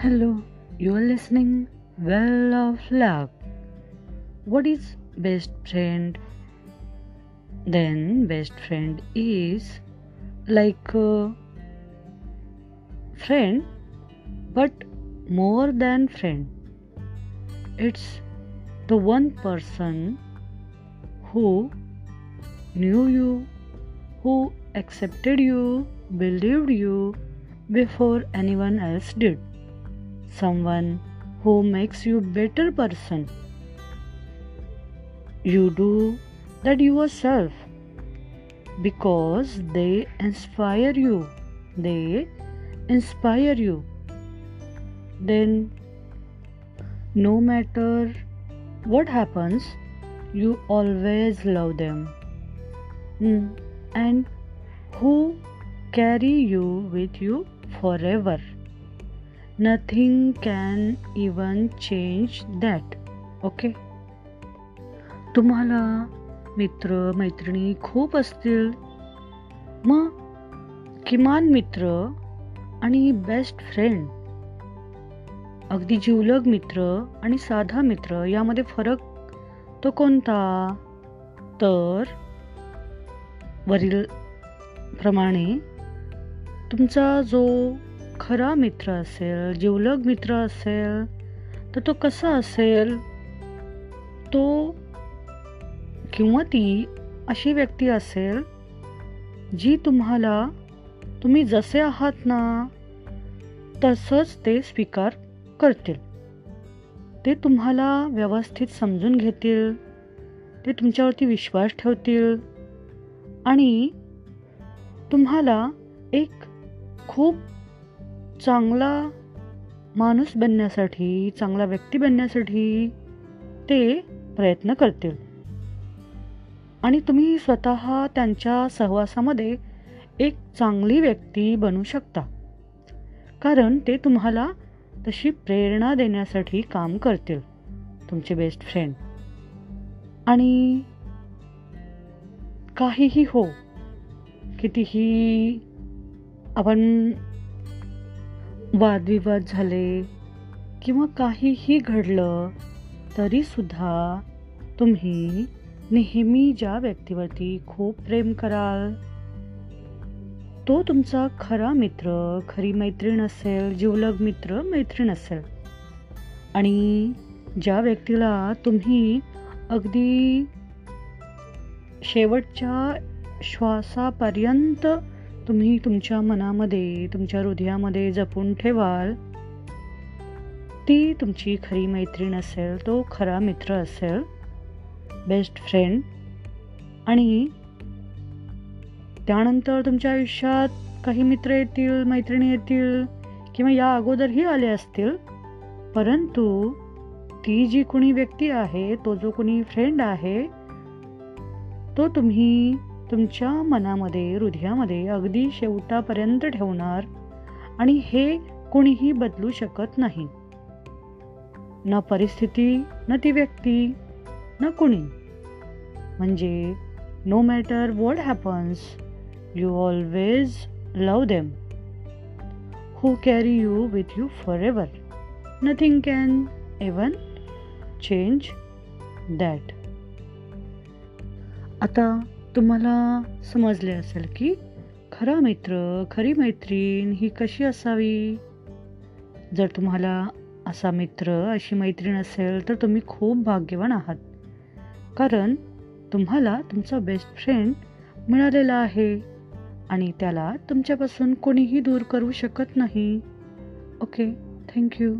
Hello, you are listening Well of Love. What is best friend? Then, best friend is like a friend, but more than friend. It's the one person who knew you, who accepted you, believed you before anyone else did. Someone who makes you better person. You do that yourself because they inspire you. They inspire you. Then no matter what happens, you always love them. Mm, And who carry you with you forever. Nothing can even change that okay तुम्हाला मित्र मैत्रिणी खूप असतील. मग किमान मित्र आणि best friend अगदी जिवलग मित्र आणि साधा मित्र यामध्ये फरक तो कोणता? तर वरील प्रमाणे तुमचा जो खरा मित्र असेल जिवलग मित्र असेल तर तो कसा असेल? तो किंवा ती अशी व्यक्ती असेल जी तुम्हाला तुम्ही जसे आहात ना तसंच ते स्वीकार करतील. ते तुम्हाला व्यवस्थित समजून घेतील ते तुमच्यावरती विश्वास ठेवतील आणि तुम्हाला एक खूप चांगला माणूस बनण्यासाठी चांगला व्यक्ती बनण्यासाठी ते प्रयत्न करतील. आणि तुम्ही स्वतः त्यांच्या सहवासामध्ये एक चांगली व्यक्ती बनू शकता. कारण ते तुम्हाला तशी प्रेरणा देण्यासाठी काम करतील तुमचे बेस्ट फ्रेंड आणि काहीही हो कितीही आपण वादविवाद झाले किंवा काहीही घडलं तरीसुद्धा तुम्ही नेहमी ज्या व्यक्तीवरती खूप प्रेम कराल तो तुमचा खरा मित्र खरी मैत्रीण असेल जिवलग मित्र मैत्रीण असेल. आणि ज्या व्यक्तीला तुम्ही अगदी शेवटच्या श्वासापर्यंत तुम्ही तुमच्या मनामध्ये तुमच्या हृदयामध्ये जपून ठेवाल. ती तुमची खरी मैत्रीण असेल तो खरा मित्र असेल बेस्ट फ्रेंड आणि त्यानंतर तुमच्या आयुष्यात काही मित्र येतील मैत्रिणी येतील किंवा या अगोदरही आले असतील. परंतु ती जी कोणी व्यक्ती आहे तो जो कोणी फ्रेंड आहे तो तुम्ही तुमच्या मनामध्ये हृदयामध्ये अगदी शेवटापर्यंत ठेवणार आणि हे कोणीही बदलू शकत नाही. ना परिस्थिती न ती व्यक्ती ना कुणी. म्हणजे no matter what happens you always love them who carry you with you forever nothing can even change that आता तुम्हाला समजले असेल की खरा मित्र खरी मैत्रीण ही कशी असावी? जर तुम्हाला असा मित्र अशी मैत्रीण असेल तर तुम्ही खूप भाग्यवान आहात. कारण तुम्हाला तुमचा बेस्ट फ्रेंड मिळालेला आहे आणि त्याला तुमच्यापासून कोणीही दूर करू शकत नाही. Okay thank you